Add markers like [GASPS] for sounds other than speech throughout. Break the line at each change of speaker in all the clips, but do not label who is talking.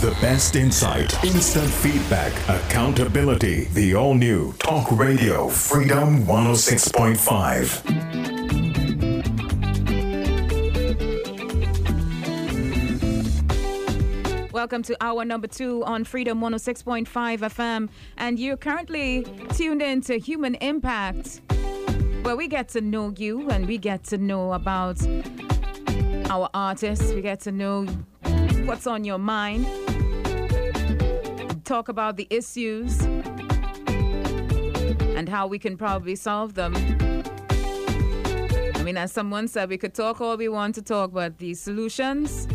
The best insight, instant feedback, accountability. The all new Talk Radio Freedom 106.5.
Welcome to hour number two on Freedom 106.5 FM. And you're currently tuned in to Human Impact, where we get to know you and we get to know about our artists. We get to know what's on your mind, talk about the issues and how we can probably solve them. I mean, as someone said, we could talk all we want to talk, but the solutions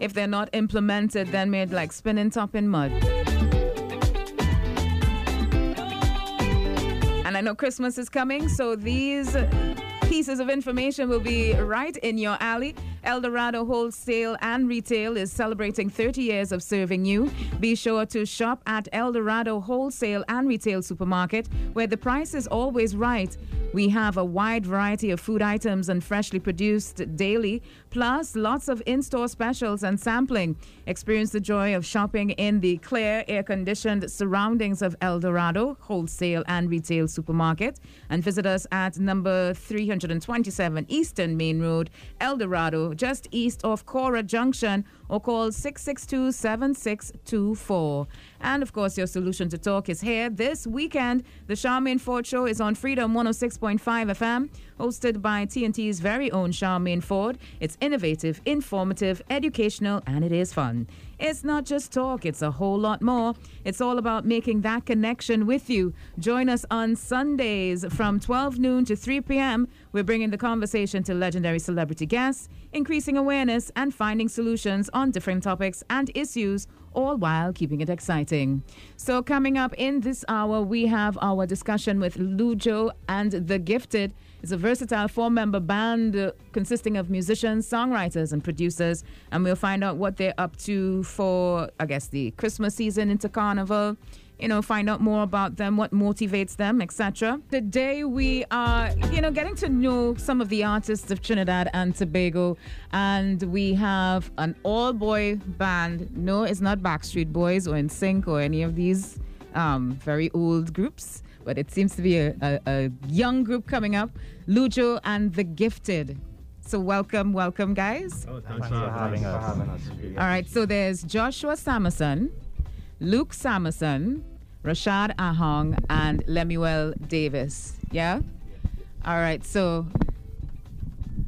if they're not implemented, then made like spinning top in mud. And I know Christmas is coming, so these pieces of information will be right in your alley. El Dorado Wholesale and Retail is celebrating 30 years of serving you. Be sure to shop at El Dorado Wholesale and Retail Supermarket, where the price is always right. We have a wide variety of food items and freshly produced daily, plus lots of in store specials and sampling. Experience the joy of shopping in the clear, air conditioned surroundings of El Dorado Wholesale and Retail Supermarket and visit us at number 327 Eastern Main Road, El Just east of Cora Junction, or call 662 7624. And of course, your solution to talk is here this weekend. The Charmaine Ford Show is on Freedom 106.5 FM, hosted by TNT's very own Charmaine Ford. It's innovative, informative, educational, and it is fun. It's not just talk, it's a whole lot more. It's all about making that connection with you. Join us on Sundays from 12 noon to 3 p.m. We're bringing the conversation to legendary celebrity guests, increasing awareness, and finding solutions on different topics and issues all while keeping it exciting. So, coming up in this hour, we have our discussion with Lujo and The Gifted. It's a versatile four member band uh, consisting of musicians, songwriters, and producers. And we'll find out what they're up to for, I guess, the Christmas season into Carnival. You know, find out more about them, what motivates them, etc. Today we are, you know, getting to know some of the artists of Trinidad and Tobago, and we have an all-boy band. No, it's not Backstreet Boys or NSYNC or any of these um, very old groups but it seems to be a, a, a young group coming up Lujo and the Gifted. So, welcome, welcome, guys.
Oh, thanks for having us.
All right, so there's Joshua Samason, Luke Samason, Rashad Ahong, and Lemuel Davis. Yeah? All right, so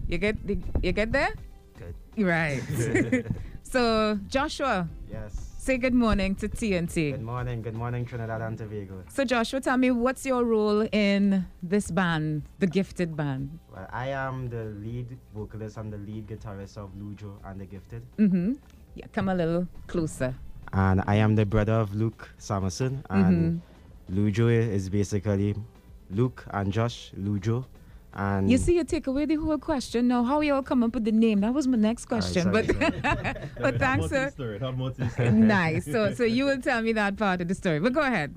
you get you get there?
Good.
Right. [LAUGHS] [LAUGHS] so, Joshua,
Yes.
say good morning to TNT.
Good morning. Good morning, Trinidad and Tobago.
So, Joshua, tell me what's your role in this band, the Gifted Band?
Well, I am the lead vocalist and the lead guitarist of Lujo and the Gifted.
Mm-hmm. Yeah, come a little closer.
And I am the brother of Luke Samerson. And mm-hmm. Lujo is basically Luke and Josh Lujo. And
You see, you take away the whole question. Now, how you all come up with the name? That was my next question.
sorry,
but [LAUGHS] but thanks, sir. [LAUGHS] nice. So so you will tell me that part of the story. But go ahead.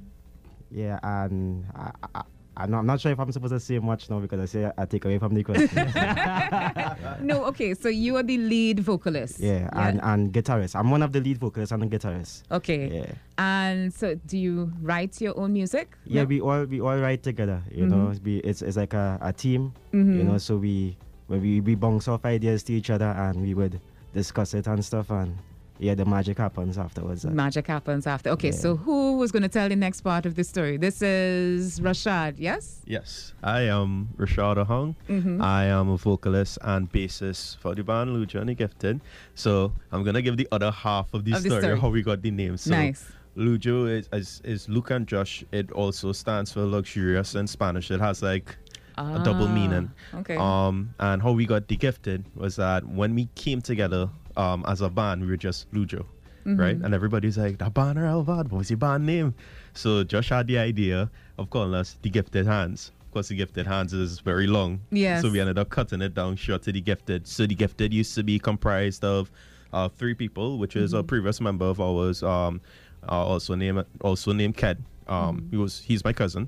yeah, and I, I, I'm, not, I'm not sure if I'm supposed to say much now because I say I take away from the question. [LAUGHS]
No, okay. So you are the lead vocalist.
yeah, and, and guitarist. I'm one of the lead vocalists and the guitarist.
okay.
Yeah.
And so, do you write your own music?
Yeah,
No?
we all we all write together. You
Mhm.
know, we, it's it's like a, a team.
Mhm.
You know, so we we we bounce off ideas to each other and we would discuss it and stuff, and yeah, the magic happens afterwards.
Magic happens after. Okay,
Yeah.
so who was going to tell the next part of the story? This is Rashad, yes?
Yes, I am Rashad Ahong.
Mhm.
I am a vocalist and bassist for the band Lujo and the Gifted. So I'm gonna give the other half of the,
Of the
story,
story.
how we got the name. So
nice.
Lujo is, is is Luke and Josh. It also stands for luxurious in Spanish. It has like a double
Ah,
meaning.
Okay.
Um, and how we got the Gifted was that when we came together um, as a band, we were just Lujo,
Mm-hmm.
right? And everybody's like, that band are Elvad, what's your band name? So Josh had the idea of calling us the Gifted Hands. Of course, the Gifted Hands is very long.
Yes.
So we ended up cutting it down short to the Gifted. So the Gifted used to be comprised of uh, three people, which is a
Mm-hmm.
previous member of ours, um, uh, also named also named Ked. Um,
Mm-hmm.
He was he's my cousin.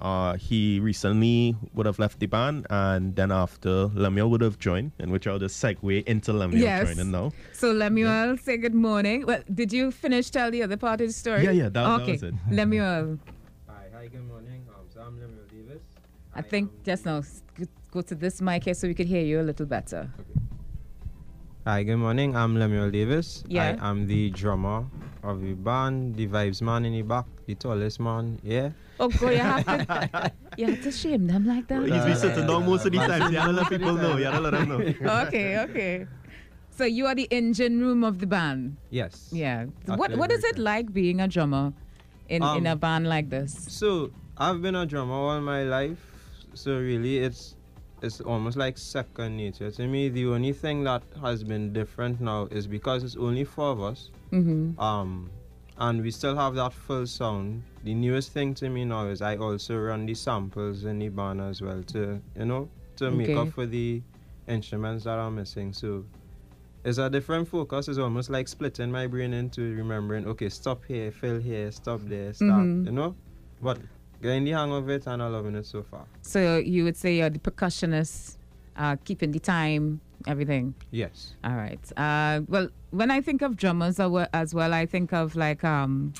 Uh, he recently would have left the band, and then after Lemuel would have joined, in which I'll just segue into Lemuel
Yes.
joining now.
So Lemuel, say good morning. Well, did you finish tell the other part of the story?
Yeah, yeah, that- that
okay.
was it. [LAUGHS]
Lemuel,
Hi, hi, good morning. Um, so I'm Lemuel Davis.
I think just now go to this mic here so we could hear you a little better.
Hi, good morning. I'm Lemuel Davis.
Yeah.
I am the drummer of the band, the vibes man in the back, the tallest man. Yeah.
Oh, God, you have to, [LAUGHS] you have to shame them like that.
He's been sitting down most of the time. so You gotta let people know. You gotta let them know. [LAUGHS]
okay, okay. So you are the engine room of the band.
Yes.
Yeah. What What is it like being a drummer in, in
Um,
a band like this?
So I've been a drummer all my life. So really, it's it's almost like second nature to me. The only thing that has been different now is because it's only four of us.
Mm-hmm.
Um, and we still have that full sound. The newest thing to me now is I also run the samples in the band as well to you know to make up for the instruments that are missing. So it's a different focus. It's almost like splitting my brain into remembering. Okay, stop here, fill here, stop there, stop.
Mhm.
You know, but getting the hang of it and I'm loving it so far.
So you would say you're the percussionist, uh, keeping the time, everything.
Yes.
All right. Uh, well, when I think of drummers as well- I think of like um,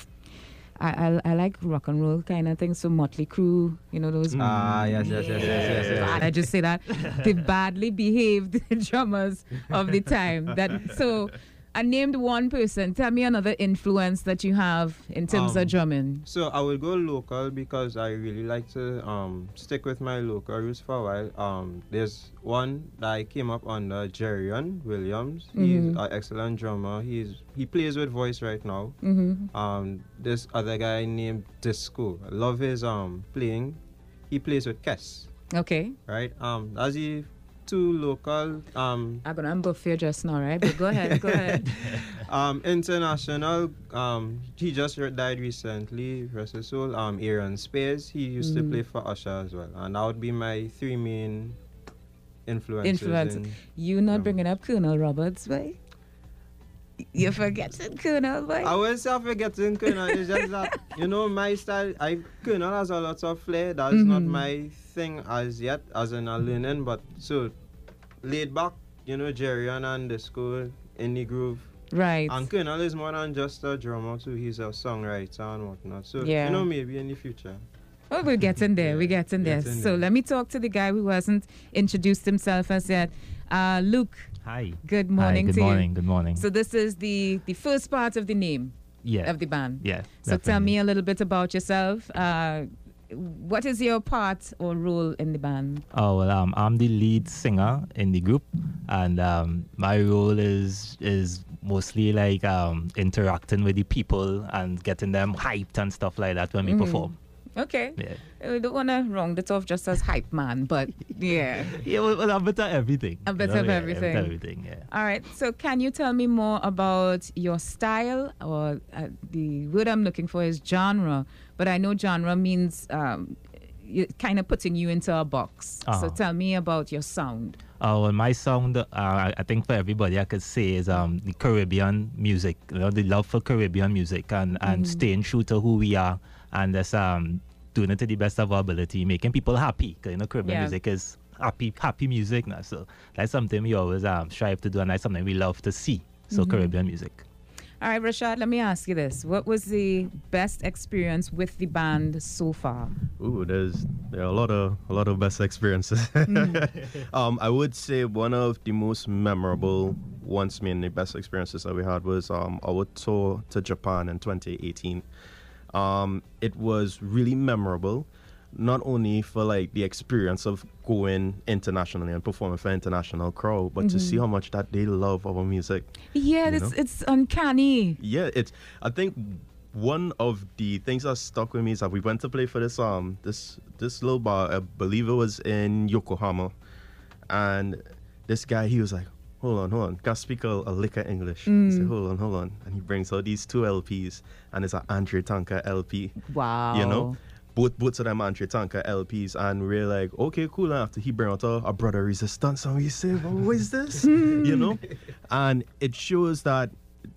I, I, I like rock and roll kind of things. So Motley Crue, you know those.
Ah, yes, yes, yes, yes, yes, yes.
God, I just say that [LAUGHS] the badly behaved [LAUGHS] drummers of the time. That so. I named one person. Tell me another influence that you have in terms
Um,
of drumming.
So I will go local because I really like to um, stick with my local roots for a while. Um, there's one that I came up under, Jerion Williams. He's
Mhm.
an excellent drummer. He's he plays with voice right now.
Mm-hmm.
Um, this other guy named Disco. I love his um playing. He plays with Kes,
Okay.
right? Um, that's the two local um
I'm gonna buff you just now, right? But go ahead, go ahead. [LAUGHS]
Um, international. Um, he just re- died recently. Rest his soul. Um, Aaron Spears. He used to
Mm.
play for Usher as well, and that would be my three main influences.
Influence.
in-
You not
Um,
bringing up Kernal Roberts, boy? You're forgetting Kernal, boy?
I was self forgetting Kernal. It's just that you know my style. I Kernal has a lot of flair. That's not
Mhm.
my thing as yet, as in a learning. But so laid back, you know, Jerry and the school in the groove.
Right.
And Kernal is more than just a drummer too. He's a songwriter and whatnot. So
Yeah.
you know, maybe in the future.
Oh, we're getting there. We're getting there.
getting
So
there.
let me talk to the guy who hasn't introduced himself as yet. Uh, Luke,
Hi.
good morning
Hi, good
to
morning.
you.
Good morning.
So this is the the first part of the name
yeah.
of the band.
yeah.
So tell me a little bit about yourself. Uh, what is your part or role in the band?
Oh well, um, I'm the lead singer in the group, and um, my role is is mostly like um, interacting with the people and getting them hyped and stuff like that when we
Mhm.
perform.
Okay.
Yeah.
I don't want to round it off just as hype man, but [LAUGHS] yeah.
Yeah, well, well, a bit of everything.
A
you
bit
know,
of
yeah,
everything.
Bit of everything. Yeah.
All right. So, can you tell me more about your style, or uh, the word I'm looking for is genre? But I know genre means um, kind of putting you into a box. So,
Uh-huh.
tell me about your sound.
Uh, well, my sound, uh, I think for everybody, I could say is um, the Caribbean music, you know, the love for Caribbean music and, and staying true to who we are and just um, doing it to the best of our ability, making people happy. 'Cause, you know, Caribbean
Yeah.
music is happy, happy music now. So that's something we always um, strive to do, and that's something we love to see. So Caribbean music.
All right, Rashad, let me ask you this. What was the best experience with the band so far?
Ooh, there's there are a lot of a lot of best experiences. [LAUGHS] um, I would say one of the most memorable ones, mainly best experiences that we had was um our tour to Japan in 2018. Um, it was really memorable, not only for like the experience of going internationally and performing for international crowd, but to see how much that they love our music.
Yeah, it's,
know?
it's uncanny.
Yeah, it's. I think one of the things that stuck with me is that we went to play for this um this this little bar. I believe it was in Yokohama, and this guy he was like, "Hold on, hold on, can speak a, a lick of English." He said, "Hold on, hold on," and he brings out these two LPs, and it's an Andre Tanker LP.
Wow.
You know. Both, both of them Andre Tanker LPs, and we're like, okay, cool. And after he bring out a, a brother resistance, and we say, well, what is this? [LAUGHS] you know, and it shows that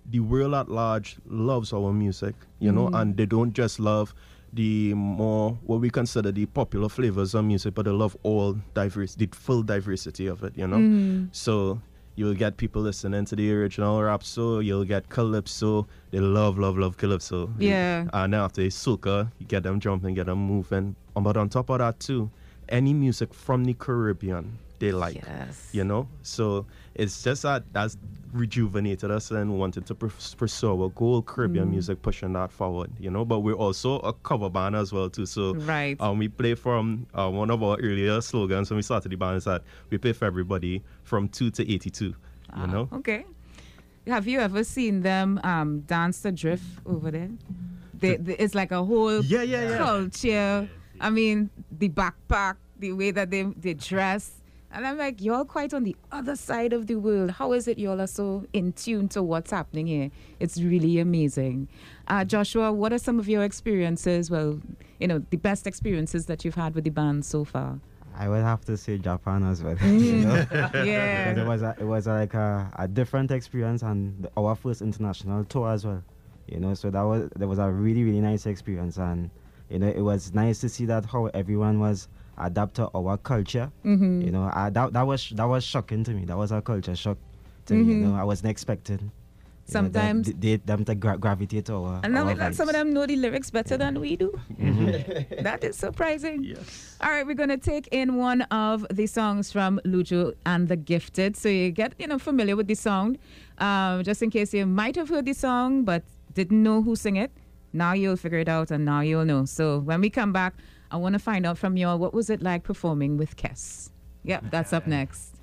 the world at large loves our music, you know, and they don't just love the more what we consider the popular flavors of music, but they love all diverse, the full diversity of it. You know,
Mm.
so you'll get people listening to the original rap, so you'll get calypso. They love, love, love calypso.
Yeah.
And then after soca, you get them jumping, get them moving. Um, But on top of that too, any music from the Caribbean they like.
Yes.
You know, so it's just that that's rejuvenated us and wanted to pursue our goal, Caribbean
Mm.
music, pushing that forward. You know, but we're also a cover band as well too. So
Right.
um, we play from uh, one of our earlier slogans when we started the band is that we play for everybody from two to eighty-two. You know,
Okay. Have you ever seen them um, dance the drift over there? They, they- it's like a whole
Yeah, yeah, yeah.
culture. I mean, the backpack, the way that they, they dress. And I'm like, y'all quite on the other side of the world. How is it y'all are so in tune to what's happening here? It's really amazing. Uh, Joshua, what are some of your experiences? Well, you know, the best experiences that you've had with the band so far.
I would have to say Japan as well. [LAUGHS] you know? [LAUGHS] Because it was a, it was like a, a different experience and the, our first international tour as well. You know, so that was that was a really really nice experience and you know it was nice to see that how everyone was adapt to our culture.
Mm-hmm.
You know, I, that that was that was shocking to me. That was a culture shock to me. You
Mhm.
know, I wasn't expecting. you know, that
Sometimes-
they, them to gra- gravitate to our.
And I
our
mean, that some of them know the lyrics better than we do.
Mm-hmm. [LAUGHS]
That is surprising.
Yes.
All right, we're going to take in one of the songs from Lujo and the Gifted. So you get, you know, familiar with the song. Um, just in case you might have heard the song but didn't know who sang it. Now you'll figure it out and now you'll know. So when we come back, I want to find out from you all what was it like performing with Kes? Yep, that's up next.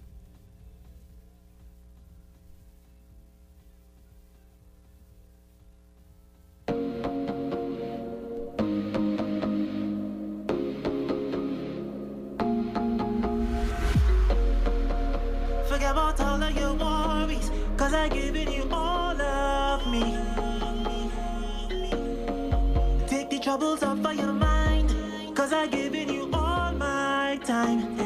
Forget about all of your worries, cause I given you all of me. Take the troubles off of your mind, cause I've given you all my time.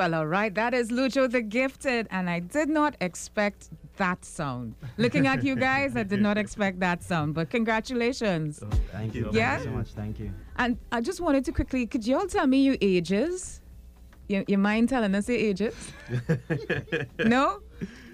Well, all right, that is Lujo the Gifted, and I did not expect that sound. Looking at you guys, I did not expect that sound, but congratulations.
Oh, thank you.
Yeah?
Thank you so much. Thank you.
And I just wanted to quickly, could you all tell me your ages? You, you mind telling us your ages? [LAUGHS] no?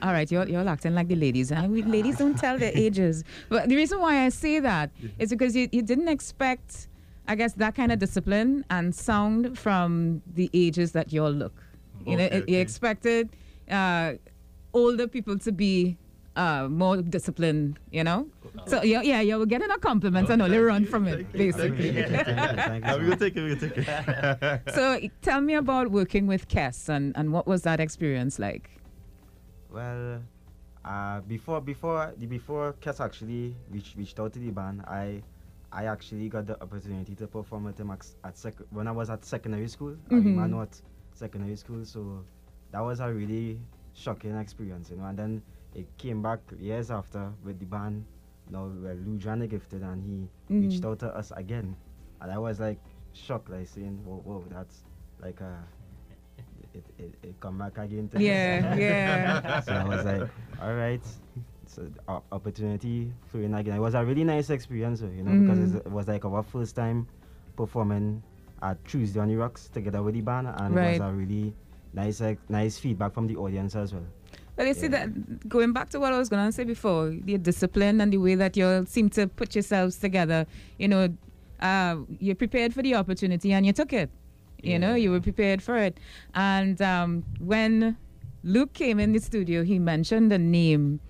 All right, you're, you're acting like the ladies. And we, ladies don't tell their ages. But the reason why I say that is because you, you didn't expect, I guess, that kind of discipline and sound from the ages that you all look. You know,
Okay,
you expected uh, older people to be uh, more disciplined, you know? So, yeah, yeah, you were getting a compliment and only run from it, basically.
Thank you, thank you so [LAUGHS]
we
much.
will take it. We will take it. [LAUGHS]
so, tell me about working with Kes and, and what was that experience like?
Well, uh, before before the before Kes actually reached reached out to the band, I I actually got the opportunity to perform with him at, at sec- when I was at secondary school, at
Mhm.
Emmanuel Secondary School. So that was a really shocking experience, you know. And then it came back years after with the band. Now well, Lou Gifted, and he reached
Mhm.
out to us again, and I was like shocked, like saying, "Whoa, whoa that's like a." It, it, it come back again to
Yeah, yeah. [LAUGHS]
so I was like, all right, it's an opportunity for you again. It was a really nice experience, you know, because
Mhm.
it's- it was like our first time performing at Tuesday on the Rocks together with the band, and
Right.
it was a really nice, like, nice feedback from the audience as well.
Well, you see that going back to what I was going to say before, the discipline and the way that you all seem to put yourselves together. You know, uh, you're prepared for the opportunity and you took it. You know, you were prepared for it. And um, when Luke came in the studio, he mentioned the name.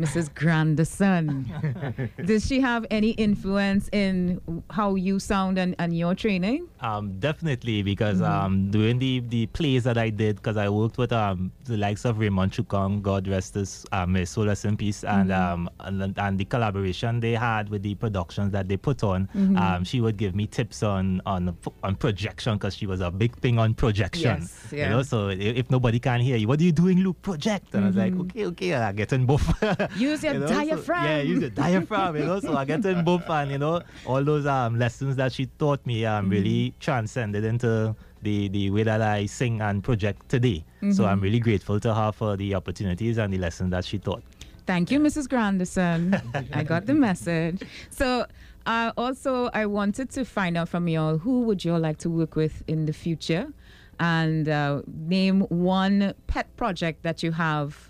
Mrs. Grandison. [LAUGHS] Does she have any influence in how you sound and, and your training?
Um, definitely because um, during the, the plays that I did, because I worked with um, the likes of Raymond Choo Kong, God rest his um, soul rest in peace, and, um, and and the collaboration they had with the productions that they put on, um, she would give me tips on on on projection because she was a big thing on projection.
Yes,
You
yeah.
know, so if nobody can hear you, what are you doing, Luke? Project. And I was like, okay, okay, I get in both. [LAUGHS]
Use your
You know, so-
diaphragm.
yeah, use your [LAUGHS] diaphragm, you know. So I get in both, and you know, all those um lessons that she taught me um really transcended into the the way that I sing and project today. So I'm really grateful to her for the opportunities and the lessons that she taught.
Thank you, Mrs. Grandison. [LAUGHS] I got the message. So, uh, also, I wanted to find out from y'all who would y'all like to work with in the future, and uh, name one pet project that you have.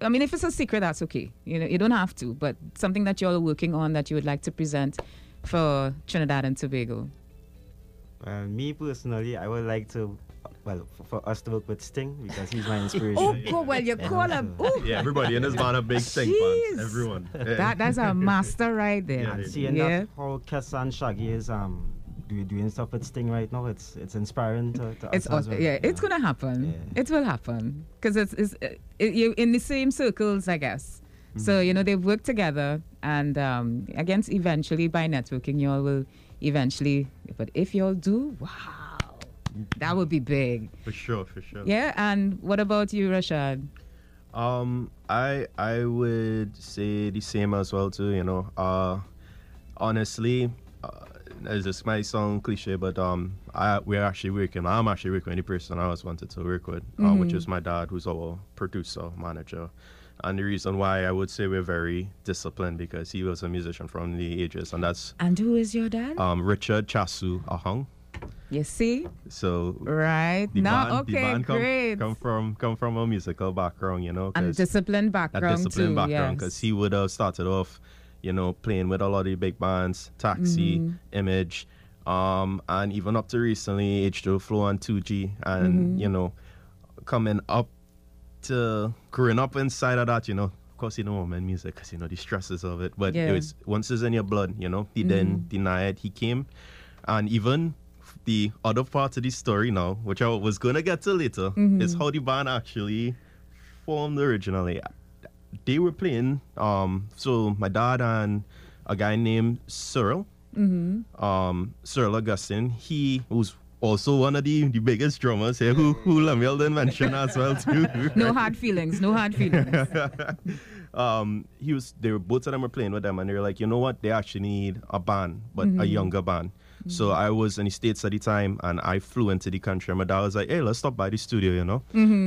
I mean, if it's a secret, that's okay. You know, you don't have to, but something that y'all are working on that you would like to present for Trinidad and Tobago.
Well, me personally, I would like to, well, for, for us to work with Sting because he's my [GASPS] inspiration.
Oh, go well, you
Yeah,
call him.
so-
Ooh,
Yeah, everybody in this band are big Sting
Jeez.
fans. Everyone.
that that's a master right there.
Yeah,
And
yeah.
seeing
Yeah.
that how Kes and Shaggy is um do, doing stuff with Sting right now, it's it's inspiring to, to
It's
us
aw-
as well.
yeah,
you
it's
know.
gonna happen.
Yeah.
It will happen because it's, it's uh, it, you in the same circles, I guess. So you know they've worked together, and um, against eventually by networking, y'all will eventually. But if y'all do, wow, that would be big.
For sure, for sure.
Yeah. And what about you, Rashad?
Um, I I would say the same as well too. You know, uh, honestly, uh, this might sound cliche, but um, I we're actually working. I'm actually working with the person I always wanted to work with, uh, which is my dad, who's our producer manager. And the reason why I would say we're very disciplined because he was a musician from the ages, and that's
And who is your dad?
um, Richard Chasu Ahong.
you see,
So
right now,
the
okay,
band come,
great.
come from come from a musical background, you know.
and disciplined
that
background
disciplined
too.
background
yes.
because he would have started off, you know, playing with a lot of the big bands, Taxi,
Mm-hmm.
Image, um, and even up to recently H2O Phlo and 2G, and
Mm-hmm.
you know, coming up to growing up inside of that, you know. Of course, you know, man, music, because you know the stresses of it. But
Yeah. Mm-hmm.
it was once it's in your blood, you know. He didn't deny it. He came, and even the other part of the story now, which I was gonna get to later,
Mm-hmm.
is how the band actually formed originally. They were playing. Um, so my dad and a guy named Cyril,
Mm-hmm.
um, Cyril Augustine. He was also one of the, the biggest drummers here, who who Lemuel didn't mention as well too. [LAUGHS]
no hard feelings. No hard feelings. [LAUGHS]
um, he was. They were both of them were playing with them, and they were like, you know what? They actually need a band, but a younger band. So I was in the states at the time, and I flew into the country. And my dad was like, "Hey, let's stop by the studio," you know.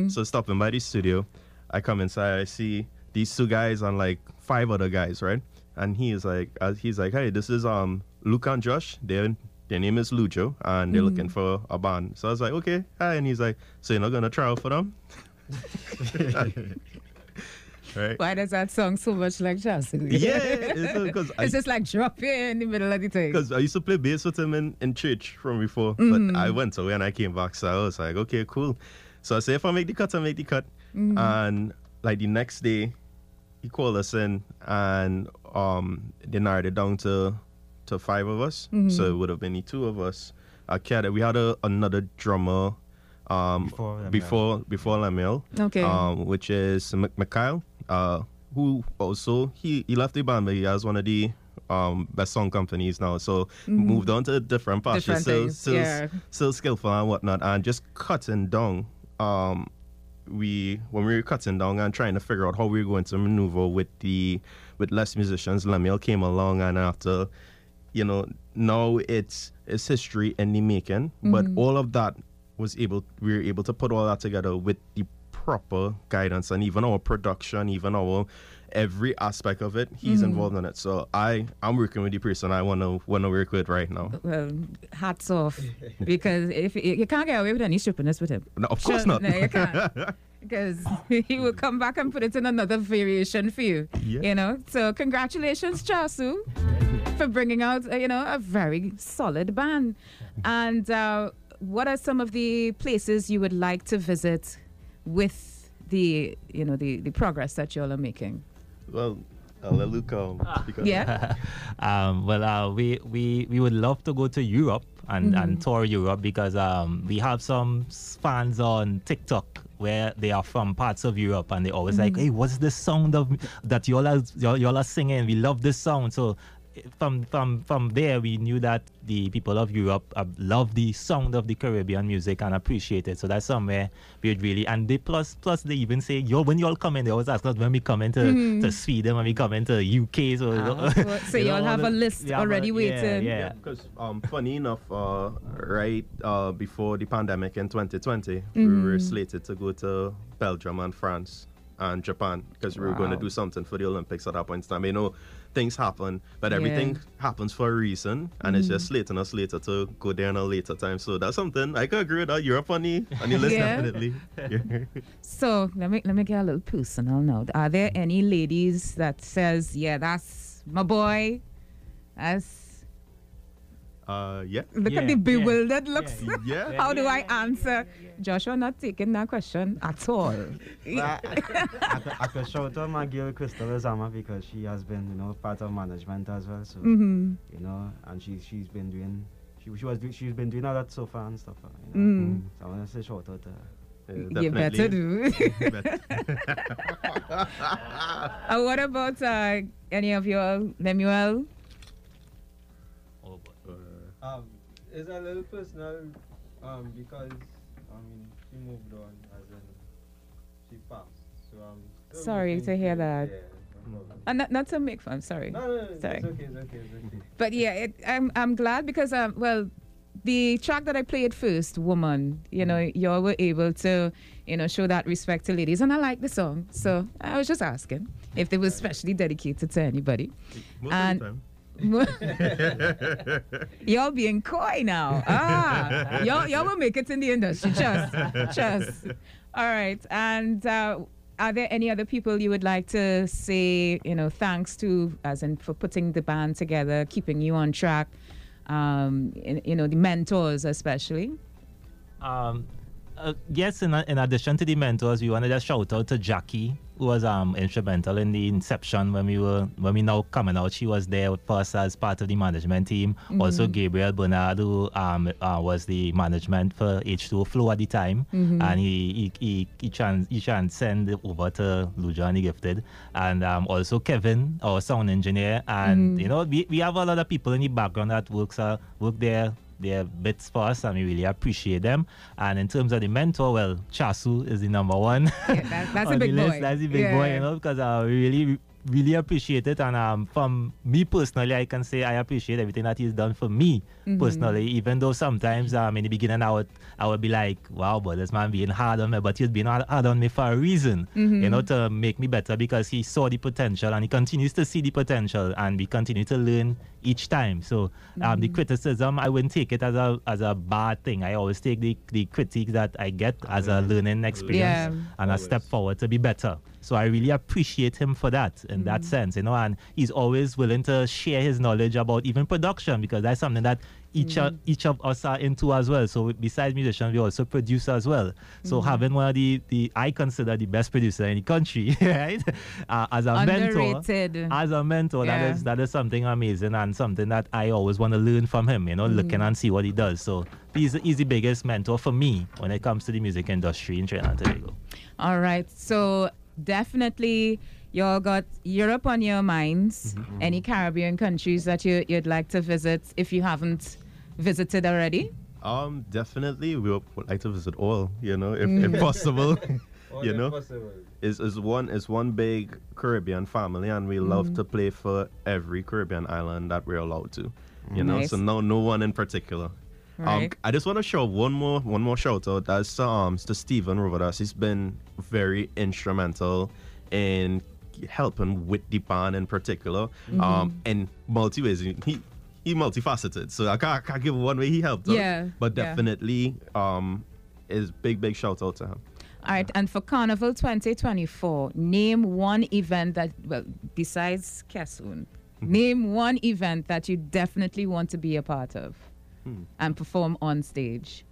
So stopping by the studio, I come inside. I see these two guys and like five other guys, right? And he is like, uh, he's like, "Hey, this is um Luke and Josh. Their their name is Lujo, and they're looking for a band." So I was like, "Okay, hi." And he's like, "So you're not gonna try out for them?" [LAUGHS] right?
Why does that sound so much like Jocelyn? [LAUGHS]
Yeah, because I
It's just like dropping in the middle of the thing.
because I used to play bass with him in, in church from before,
Mm-hmm.
but I went away and I came back, so I was like, okay, cool. So I say, if I make the cut, I make the cut.
Mm-hmm.
And like the next day, he called us in and um they narrowed it down to to five of us. So it would have been the two of us. Uh, Kat- we had a, another drummer um
Before Lemuel.
before before Lemuel,
Okay.
um, which is M- Mikhail, uh, who also he, he left the band, but he has one of the um, best song companies now. So moved on to different pastures,
Different
still,
things,
still,
yeah.
still skillful and whatnot, and just cutting down. Um, we when we were cutting down and trying to figure out how we were going to maneuver with the with less musicians, Lemuel came along, and after you know now it's it's history in the making, but mm-hmm. all of that was able we were able to put all that together with the proper guidance and even our production, even our every aspect of it, he's involved in it. So I I'm working with the person I wanna wanna work with right now.
Well, hats off, [LAUGHS] because if you, you can't get away with any stupidness with him.
No, of course
Sure,
not.
No, you can't. [LAUGHS] Because he will come back and put it in another variation for you.
Yeah.
You know. So congratulations, Chasu, for bringing out uh, you know a very solid band. And uh, what are some of the places you would like to visit with the you know the the progress that you all are making?
Well, I'll let Luke um, speak on
Yeah. [LAUGHS]
um, well, uh, we, we we would love to go to Europe and, and tour Europe because um, we have some fans on TikTok where they are from parts of Europe and they always like, hey, what's the sound of that y'all are y'all, y'all are singing? We love this sound. So from from from there, we knew that the people of Europe uh, love the sound of the Caribbean music and appreciate it. So that's somewhere we would really and they plus plus they even say, yo, when y'all come in, they always ask us when we come into to Sweden, when we come into UK. So,
Ah, [LAUGHS] so- so
you know,
y'all have
all
a list
we have a-
already
yeah,
waiting.
Yeah,
Yeah, because um, funny enough, uh, right uh, before the pandemic in 2020, we
Mm-hmm.
were slated to go to Belgium and France and Japan because we were going to do something for the Olympics at that point in time. You know, things happen, but everything
Yeah.
Happens for a reason, and it's just mm. slating us later to go there in a later time. So that's something I could agree with that. On the, on the list,
Yeah.
definitely. Yeah. [LAUGHS]
So let me let me get a little personal now. Are there any ladies that says, "Yeah, that's my boy"? That's
Uh, yeah.
look at
Yeah,
the
yeah.
bewildered looks.
Yeah. [LAUGHS]
How do I answer? Joshua not taking that question at all. [LAUGHS]
But I, I, could, I could shout out my girl Crystal Azama because she has been, you know, part of management as well. So
Mm-hmm.
you know, and she she's been doing she, she was do, she's been doing a lot so far and stuff. uh, You
Mm.
know? So I want to say shout out to her.
Yeah,
You better
definitely.
do. [LAUGHS]
Bet-
uh, what about uh, any of your Lemuel?
Boy.
Um, it's a little personal, um, because I mean she moved on as in she passed. So um. still
Sorry to hear that.
Yeah, no.
Uh, not, not to make fun, sorry.
No, no, no,
Sorry.
it's okay, it's okay, it's okay.
But yeah, it, I'm I'm glad because um well, the track that I played first, "Woman," you know, y'all were able to you know show that respect to ladies, and I like the song. So I was just asking if it was specially dedicated to anybody.
Most
And-
of the time. [LAUGHS]
y'all being coy now. Ah, y'all y'all will make it in the industry. Trust, trust. All right, and. Uh, are there any other people you would like to say, you know, thanks to, as in for putting the band together, keeping you on track, um, in, you know, the mentors especially?
Um, uh, yes, in, in addition to the mentors, we wanted to just shout out to Jackie, was um, instrumental in the inception when we were when we now coming out. She was there with us as part of the management team. Also, Gabriel Bernard, who um, uh, was the management for H2O Phlo at the time, and he he he, he, trans, he transcended over to Lujo and the Gifted, and um, also Kevin, our sound engineer, and you know we, we have a lot of people in the background that works uh, work there they're bits for us and we really appreciate them. And in terms of the mentor, well, Chasu is the number one. [LAUGHS]
Yeah, that, that's a [LAUGHS] big boy.
That's the big boy, you know, because I really, really appreciate it. And um, from me personally, I can say I appreciate everything that he's done for me
Mm-hmm.
personally. Even though sometimes um, in the beginning I would, I would be like, wow, but this man being hard on me, but he's been hard, hard on me for a reason,
Mm-hmm.
you know, to make me better because he saw the potential and he continues to see the potential and we continue to learn each time. So um, the
Mm-hmm.
criticism, I wouldn't take it as a as a bad thing. I always take the, the critique that I get as a learning experience
Yeah.
and a step forward to be better. So I really appreciate him for that. in that sense, you know, and he's always willing to share his knowledge about even production because that's something that each of, mm. each of us are into as well. So besides musicians, we also produce as well. So mm. having one of the, the I consider the best producer in the country, [LAUGHS] right? Uh, as a
Underrated.
mentor, as a mentor,
Yeah.
that is that is something amazing and something that I always want to learn from him. You know, looking mm. and see what he does. So he's he's the biggest mentor for me when it comes to the music industry in Trinidad and Tobago.
All right. So definitely y'all got Europe on your minds.
Mm-hmm.
Any Caribbean countries that you, you'd like to visit if you haven't visited already?
Um, definitely, we would would like to visit all. You know, if, if [LAUGHS] possible. [LAUGHS] you know, is is one is one big Caribbean family, and we love to play for every Caribbean island that we're allowed to. You know, so no no one in particular. Um,
Right.
I just want to show one more one more shout out. That's um to Stephen Rovadas. He's been very instrumental in helping with the band in particular. Um, in multi ways. He he multifaceted. So I can't, I can't give one way he helped.
Yeah,
But
yeah.
definitely um is big big shout out to him.
All right. And for Carnival 2024, name one event that, well, besides Kessoon,
Mm-hmm.
name one event that you definitely want to be a part of
Hmm.
and perform on stage.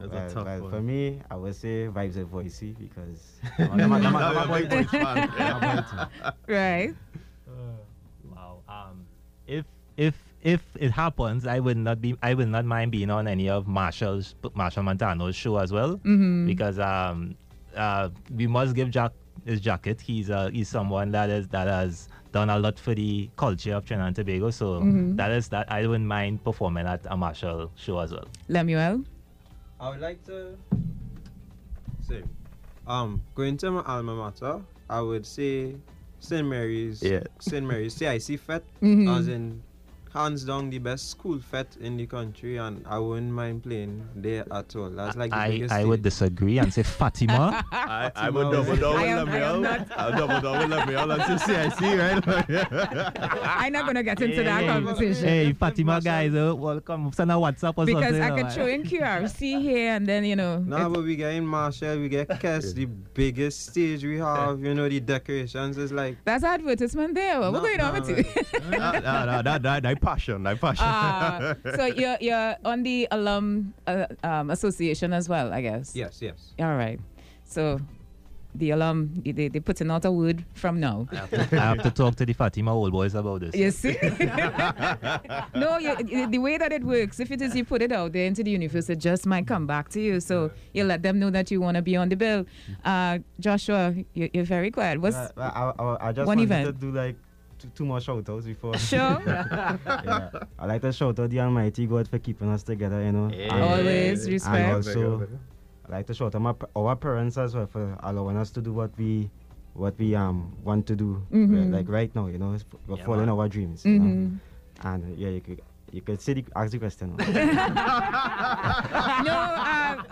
That's
Well,
a tough
well,
one.
for me, I would say Vibes of Voicey because [LAUGHS]
Right.
Wow. Um, if if if it happens, I would not be. I will not mind being on any of Machel's Machel Montano's show as well, because um, uh, we must give Jack his jacket. He's uh, he's someone that is that has done a lot for the culture of Trinidad and Tobago. So that is that I wouldn't mind performing at a Machel show as well.
Lemuel?
I would like to say, um, going to my alma mater, I would say St. Mary's,
Yeah.
St. Mary's CIC Fet,
Mm-hmm.
as in hands down the best school fet in the country, and I wouldn't mind playing there at all. That's like the
I,
biggest
I would disagree and say Fatima. [LAUGHS]
I, I
Fatima
would double
was-
down
I
with
am- I am
Lemuel.
not-
I'll double down with Lemuel and say CIC, right? [LAUGHS]
I'm not going to get into that
Hey,
conversation.
hey, Fatima guys, uh, welcome. Send a WhatsApp or
Because
something.
I
you
could
know.
show in QRC here and then, you know.
Nah,
it-
but we get in Machel, we get Kes, the biggest stage we have, you know, the decorations is like,
that's advertisement there. What's
No,
going on
no,
with you?
no, no, no, that, that, that passion, that passion.
Ah, [LAUGHS] so you're you're on the alum uh, um, association as well, I guess.
yes, yes.
All right. So the alum they they they putting out a word from now.
I have, to, [LAUGHS] I have to talk to the Fatima old boys about this.
You [LAUGHS] see? no, you, you- the way that it works, if it is you put it out there into the universe, it just might come back to you. So you let them know that you want to be on the bill. Uh, Joshua, you, you're very quiet. What's
Uh, I, I, I just
One
wanted
event.
to do like two, two more shout outs before. [LAUGHS]
sure? [LAUGHS]
yeah. I like to shout out the Almighty God for keeping us together, you know. And-
Always
And also, I like to shout out my, our parents as well for allowing us to do what we what we um want to do
Mhm.
like right now, you know, we're
Yeah,
following
man.
our dreams. You know?
Mhm.
And yeah, you could you can say the, ask the question.
no, um,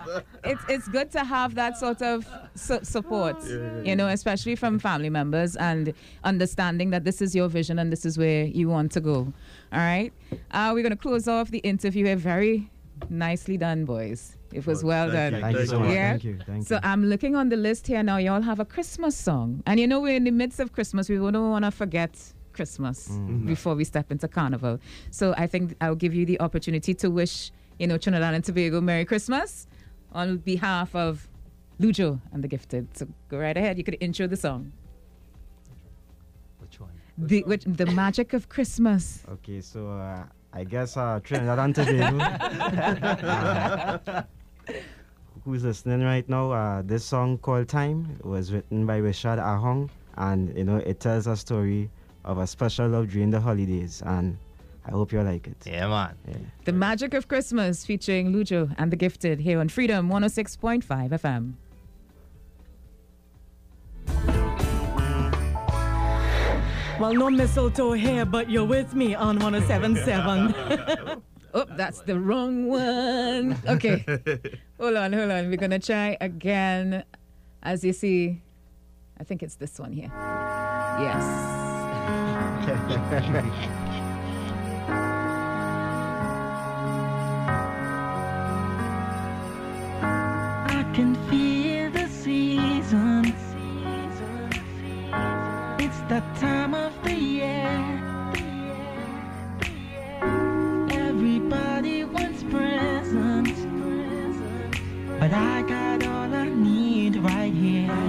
it's it's good to have that sort of su- support, you know, especially from family members and understanding that this is your vision and this is where you want to go. All right, uh, we're gonna close off the interview here. Very nicely done, boys. It was well
thank
done.
you.
Thank you so much.
Yeah.
Thank you. Thank
So
you.
I'm looking on the list here now. Y'all have a Christmas song, and you know we're in the midst of Christmas. We don't want to forget Christmas before we step into Carnival. So I think I'll give you the opportunity to wish you know Trinidad and Tobago Merry Christmas on behalf of Lujo and the Gifted. So go right ahead. You could intro the song.
Which one?
The which, the magic of Christmas.
Okay, so uh, I guess uh, Trinidad and Tobago. [LAUGHS] uh, who's listening right now? Uh, this song called "Time" was written by Rashad Ahong, and you know it tells a story of a special love during the holidays, and I hope you like it.
Yeah, man.
Yeah.
The magic of Christmas featuring Lujo and the Gifted here on Freedom 106.5 FM.
Well, no mistletoe here, but you're with me on 1077. [LAUGHS]
Oh, that's the wrong one. Okay. [LAUGHS] hold on, hold on. We're going to try again. As you see, I think it's this one here. Yes. [LAUGHS]
I can feel the season. It's the time of the year. Everybody wants presents, but I got all I need right here.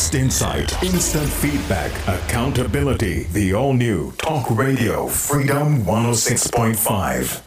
Honest insight, instant feedback, accountability. The all new Talk Radio Freedom 106.5.